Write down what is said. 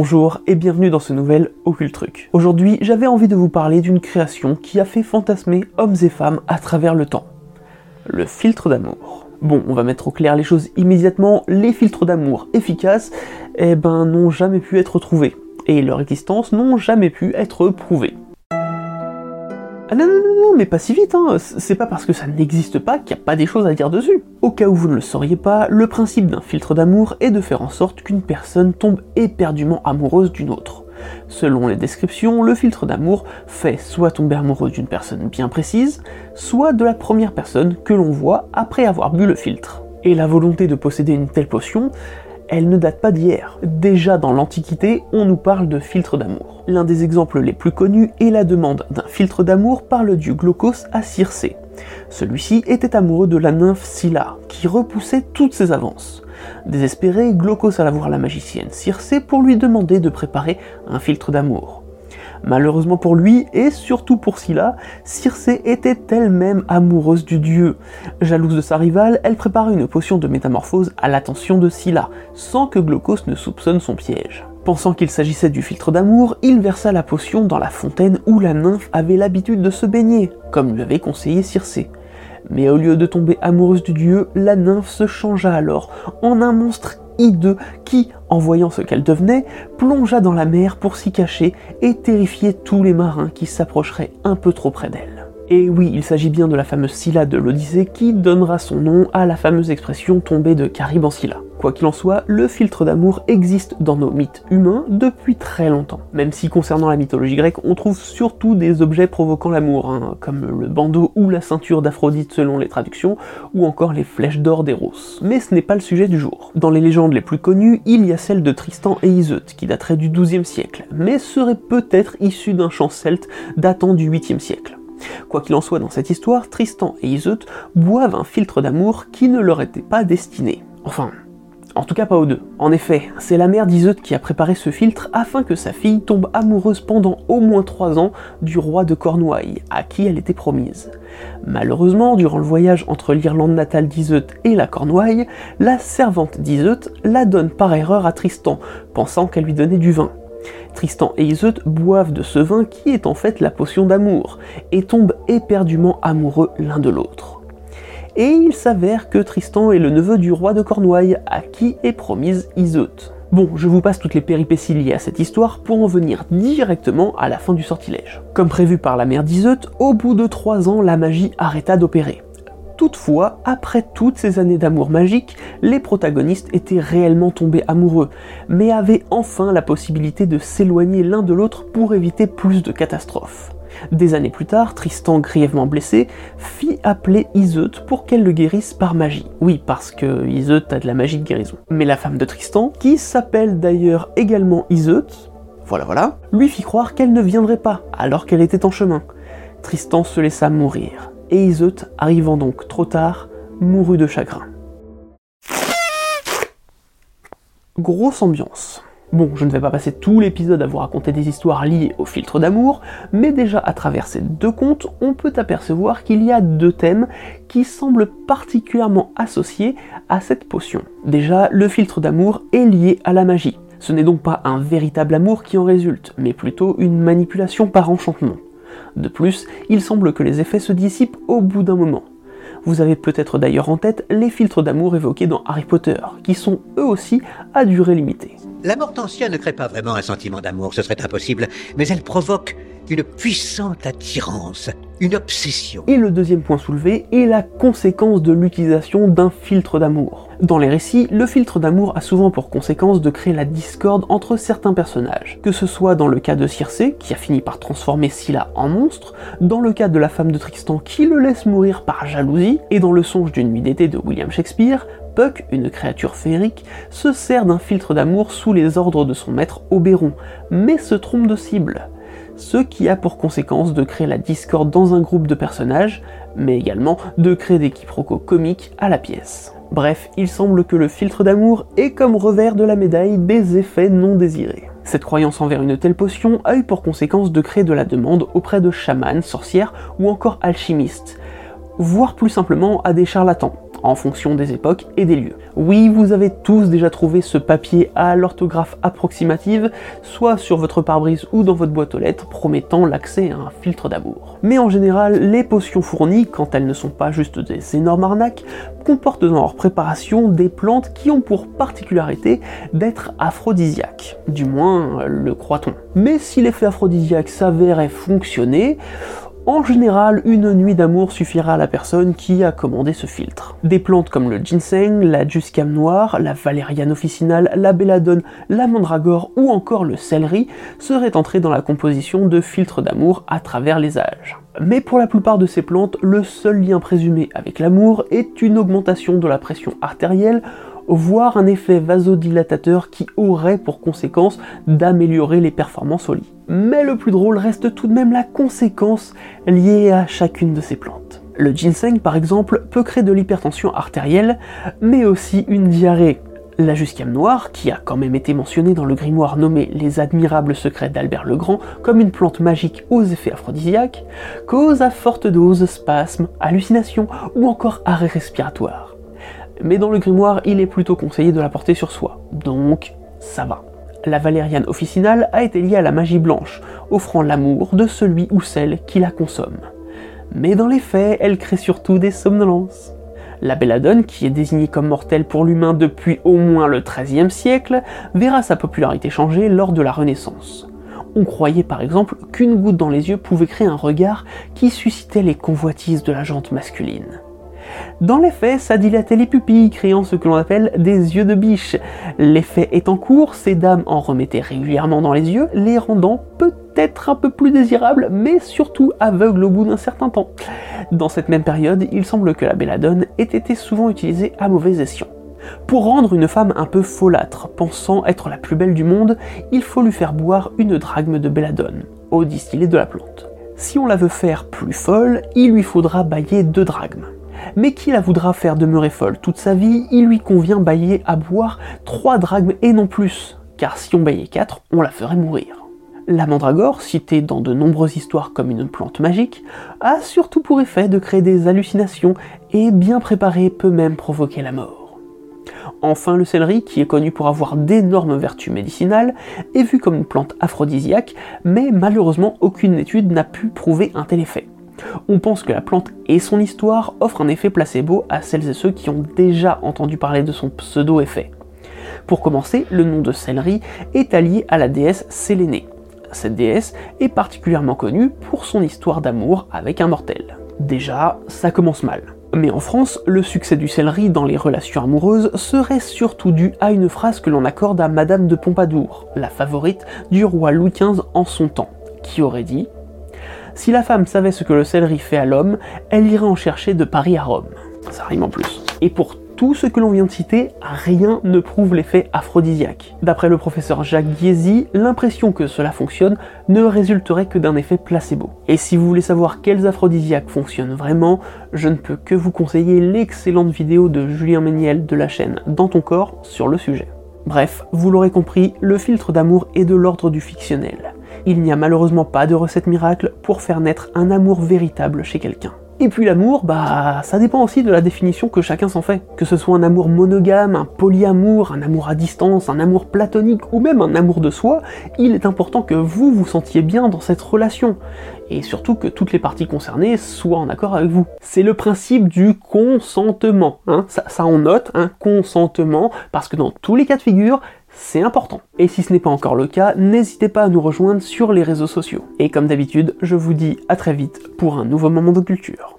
Bonjour et bienvenue dans ce nouvel Occult Truc. Aujourd'hui, j'avais envie de vous parler d'une création qui a fait fantasmer hommes et femmes à travers le temps. Le filtre d'amour. Bon, on va mettre au clair les choses immédiatement, les filtres d'amour efficaces, eh ben, n'ont jamais pu être trouvés, et leur existence n'ont jamais pu être prouvée. Ah non, non, non, mais pas si vite, hein. c'est pas parce que ça n'existe pas qu'il n'y a pas des choses à dire dessus. Au cas où vous ne le sauriez pas, le principe d'un filtre d'amour est de faire en sorte qu'une personne tombe éperdument amoureuse d'une autre. Selon les descriptions, le filtre d'amour fait soit tomber amoureux d'une personne bien précise, soit de la première personne que l'on voit après avoir bu le filtre. Et la volonté de posséder une telle potion, elle ne date pas d'hier. Déjà dans l'Antiquité, on nous parle de filtre d'amour. L'un des exemples les plus connus est la demande d'un filtre d'amour par le dieu Glaucos à Circé. Celui-ci était amoureux de la nymphe Scylla, qui repoussait toutes ses avances. Désespéré, Glaucos alla voir la magicienne Circé pour lui demander de préparer un filtre d'amour. Malheureusement pour lui, et surtout pour Scylla, Circé était elle-même amoureuse du dieu. Jalouse de sa rivale, elle prépara une potion de métamorphose à l'attention de Scylla, sans que Glaucos ne soupçonne son piège. Pensant qu'il s'agissait du filtre d'amour, il versa la potion dans la fontaine où la nymphe avait l'habitude de se baigner, comme lui avait conseillé Circé. Mais au lieu de tomber amoureuse du dieu, la nymphe se changea alors en un monstre hideux qui, en voyant ce qu'elle devenait, plongea dans la mer pour s'y cacher et terrifier tous les marins qui s'approcheraient un peu trop près d'elle. Et oui, il s'agit bien de la fameuse Scylla de l'Odyssée qui donnera son nom à la fameuse expression tombée de Caribe en Scylla. Quoi qu'il en soit, le filtre d'amour existe dans nos mythes humains depuis très longtemps. Même si concernant la mythologie grecque, on trouve surtout des objets provoquant l'amour, hein, comme le bandeau ou la ceinture d'Aphrodite selon les traductions, ou encore les flèches d'or d'Eros. Mais ce n'est pas le sujet du jour. Dans les légendes les plus connues, il y a celle de Tristan et Iseut, qui daterait du XIIe siècle, mais serait peut-être issue d'un chant celte datant du 8e siècle. Quoi qu'il en soit dans cette histoire, Tristan et Iseut boivent un filtre d'amour qui ne leur était pas destiné. Enfin, en tout cas pas aux deux. En effet, c'est la mère d'Iseut qui a préparé ce filtre afin que sa fille tombe amoureuse pendant au moins trois ans du roi de Cornouailles, à qui elle était promise. Malheureusement, durant le voyage entre l'Irlande natale d'Iseut et la Cornouaille, la servante d'Iseut la donne par erreur à Tristan, pensant qu'elle lui donnait du vin. Tristan et Iseut boivent de ce vin qui est en fait la potion d'amour, et tombent éperdument amoureux l'un de l'autre et il s'avère que Tristan est le neveu du roi de Cornouailles, à qui est promise Iseut. Bon, je vous passe toutes les péripéties liées à cette histoire pour en venir directement à la fin du sortilège. Comme prévu par la mère d'Iseut, au bout de trois ans, la magie arrêta d'opérer. Toutefois, après toutes ces années d'amour magique, les protagonistes étaient réellement tombés amoureux, mais avaient enfin la possibilité de s'éloigner l'un de l'autre pour éviter plus de catastrophes. Des années plus tard, Tristan, grièvement blessé, fit appeler Iseut pour qu'elle le guérisse par magie. Oui, parce que Iseut a de la magie de guérison. Mais la femme de Tristan, qui s'appelle d'ailleurs également Iseut, voilà voilà, lui fit croire qu'elle ne viendrait pas, alors qu'elle était en chemin. Tristan se laissa mourir, et Iseut, arrivant donc trop tard, mourut de chagrin. Grosse ambiance. Bon, je ne vais pas passer tout l'épisode à vous raconter des histoires liées au filtre d'amour, mais déjà à travers ces deux contes, on peut apercevoir qu'il y a deux thèmes qui semblent particulièrement associés à cette potion. Déjà, le filtre d'amour est lié à la magie. Ce n'est donc pas un véritable amour qui en résulte, mais plutôt une manipulation par enchantement. De plus, il semble que les effets se dissipent au bout d'un moment. Vous avez peut-être d'ailleurs en tête les filtres d'amour évoqués dans Harry Potter, qui sont eux aussi à durée limitée. La Mortensia ne crée pas vraiment un sentiment d'amour, ce serait impossible, mais elle provoque une puissante attirance, une obsession. Et le deuxième point soulevé est la conséquence de l'utilisation d'un filtre d'amour. Dans les récits, le filtre d'amour a souvent pour conséquence de créer la discorde entre certains personnages, que ce soit dans le cas de Circé, qui a fini par transformer Scylla en monstre, dans le cas de la femme de Tristan qui le laisse mourir par jalousie, et dans le songe d'une nuit d'été de William Shakespeare, Puck, une créature féerique, se sert d'un filtre d'amour sous les ordres de son maître Oberon, mais se trompe de cible. Ce qui a pour conséquence de créer la discorde dans un groupe de personnages, mais également de créer des quiproquos comiques à la pièce. Bref, il semble que le filtre d'amour est comme revers de la médaille des effets non désirés. Cette croyance envers une telle potion a eu pour conséquence de créer de la demande auprès de chamans, sorcières ou encore alchimistes, voire plus simplement à des charlatans, en fonction des époques et des lieux. Oui, vous avez tous déjà trouvé ce papier à l'orthographe approximative, soit sur votre pare-brise ou dans votre boîte aux lettres, promettant l'accès à un filtre d'amour. Mais en général, les potions fournies, quand elles ne sont pas juste des énormes arnaques, comportent dans leur préparation des plantes qui ont pour particularité d'être aphrodisiaques. Du moins, le croit-on. Mais si l'effet aphrodisiaque s'avérait fonctionner, en général, une nuit d'amour suffira à la personne qui a commandé ce filtre. Des plantes comme le ginseng, la juscam noire, la valériane officinale, la belladone, la mandragore ou encore le céleri seraient entrées dans la composition de filtres d'amour à travers les âges. Mais pour la plupart de ces plantes, le seul lien présumé avec l'amour est une augmentation de la pression artérielle voire un effet vasodilatateur qui aurait pour conséquence d'améliorer les performances au lit. Mais le plus drôle reste tout de même la conséquence liée à chacune de ces plantes. Le ginseng, par exemple, peut créer de l'hypertension artérielle, mais aussi une diarrhée. La jusquiame noire, qui a quand même été mentionnée dans le grimoire nommé Les admirables secrets d'Albert le Grand comme une plante magique aux effets aphrodisiaques, cause à forte dose spasmes, hallucinations ou encore arrêt respiratoire mais dans le grimoire, il est plutôt conseillé de la porter sur soi, donc ça va. La valériane officinale a été liée à la magie blanche, offrant l'amour de celui ou celle qui la consomme. Mais dans les faits, elle crée surtout des somnolences. La belladone, qui est désignée comme mortelle pour l'humain depuis au moins le XIIIe siècle, verra sa popularité changer lors de la Renaissance. On croyait par exemple qu'une goutte dans les yeux pouvait créer un regard qui suscitait les convoitises de la jante masculine. Dans les faits, ça dilatait les pupilles, créant ce que l'on appelle des yeux de biche. L'effet est en cours, ces dames en remettaient régulièrement dans les yeux, les rendant peut-être un peu plus désirables, mais surtout aveugles au bout d'un certain temps. Dans cette même période, il semble que la belladone ait été souvent utilisée à mauvais escient. Pour rendre une femme un peu folâtre, pensant être la plus belle du monde, il faut lui faire boire une drachme de belladone, au distillé de la plante. Si on la veut faire plus folle, il lui faudra bailler deux drachmes mais qui la voudra faire demeurer folle? Toute sa vie, il lui convient bailler à boire 3 drachmes et non plus, car si on baillait 4, on la ferait mourir. La mandragore, citée dans de nombreuses histoires comme une plante magique, a surtout pour effet de créer des hallucinations et bien préparée peut même provoquer la mort. Enfin, le céleri, qui est connu pour avoir d'énormes vertus médicinales, est vu comme une plante aphrodisiaque, mais malheureusement aucune étude n'a pu prouver un tel effet. On pense que la plante et son histoire offrent un effet placebo à celles et ceux qui ont déjà entendu parler de son pseudo-effet. Pour commencer, le nom de céleri est allié à la déesse Sélénée. Cette déesse est particulièrement connue pour son histoire d'amour avec un mortel. Déjà, ça commence mal. Mais en France, le succès du céleri dans les relations amoureuses serait surtout dû à une phrase que l'on accorde à Madame de Pompadour, la favorite du roi Louis XV en son temps, qui aurait dit si la femme savait ce que le céleri fait à l'homme, elle irait en chercher de Paris à Rome. Ça rime en plus. Et pour tout ce que l'on vient de citer, rien ne prouve l'effet aphrodisiaque. D'après le professeur Jacques Giesi, l'impression que cela fonctionne ne résulterait que d'un effet placebo. Et si vous voulez savoir quels aphrodisiaques fonctionnent vraiment, je ne peux que vous conseiller l'excellente vidéo de Julien Méniel de la chaîne Dans ton corps sur le sujet. Bref, vous l'aurez compris, le filtre d'amour est de l'ordre du fictionnel il n'y a malheureusement pas de recette miracle pour faire naître un amour véritable chez quelqu'un. Et puis l'amour, bah ça dépend aussi de la définition que chacun s'en fait. Que ce soit un amour monogame, un polyamour, un amour à distance, un amour platonique ou même un amour de soi, il est important que vous vous sentiez bien dans cette relation. Et surtout que toutes les parties concernées soient en accord avec vous. C'est le principe du consentement. Hein. Ça, ça on note, un consentement, parce que dans tous les cas de figure, c'est important. Et si ce n'est pas encore le cas, n'hésitez pas à nous rejoindre sur les réseaux sociaux. Et comme d'habitude, je vous dis à très vite pour un nouveau moment de culture.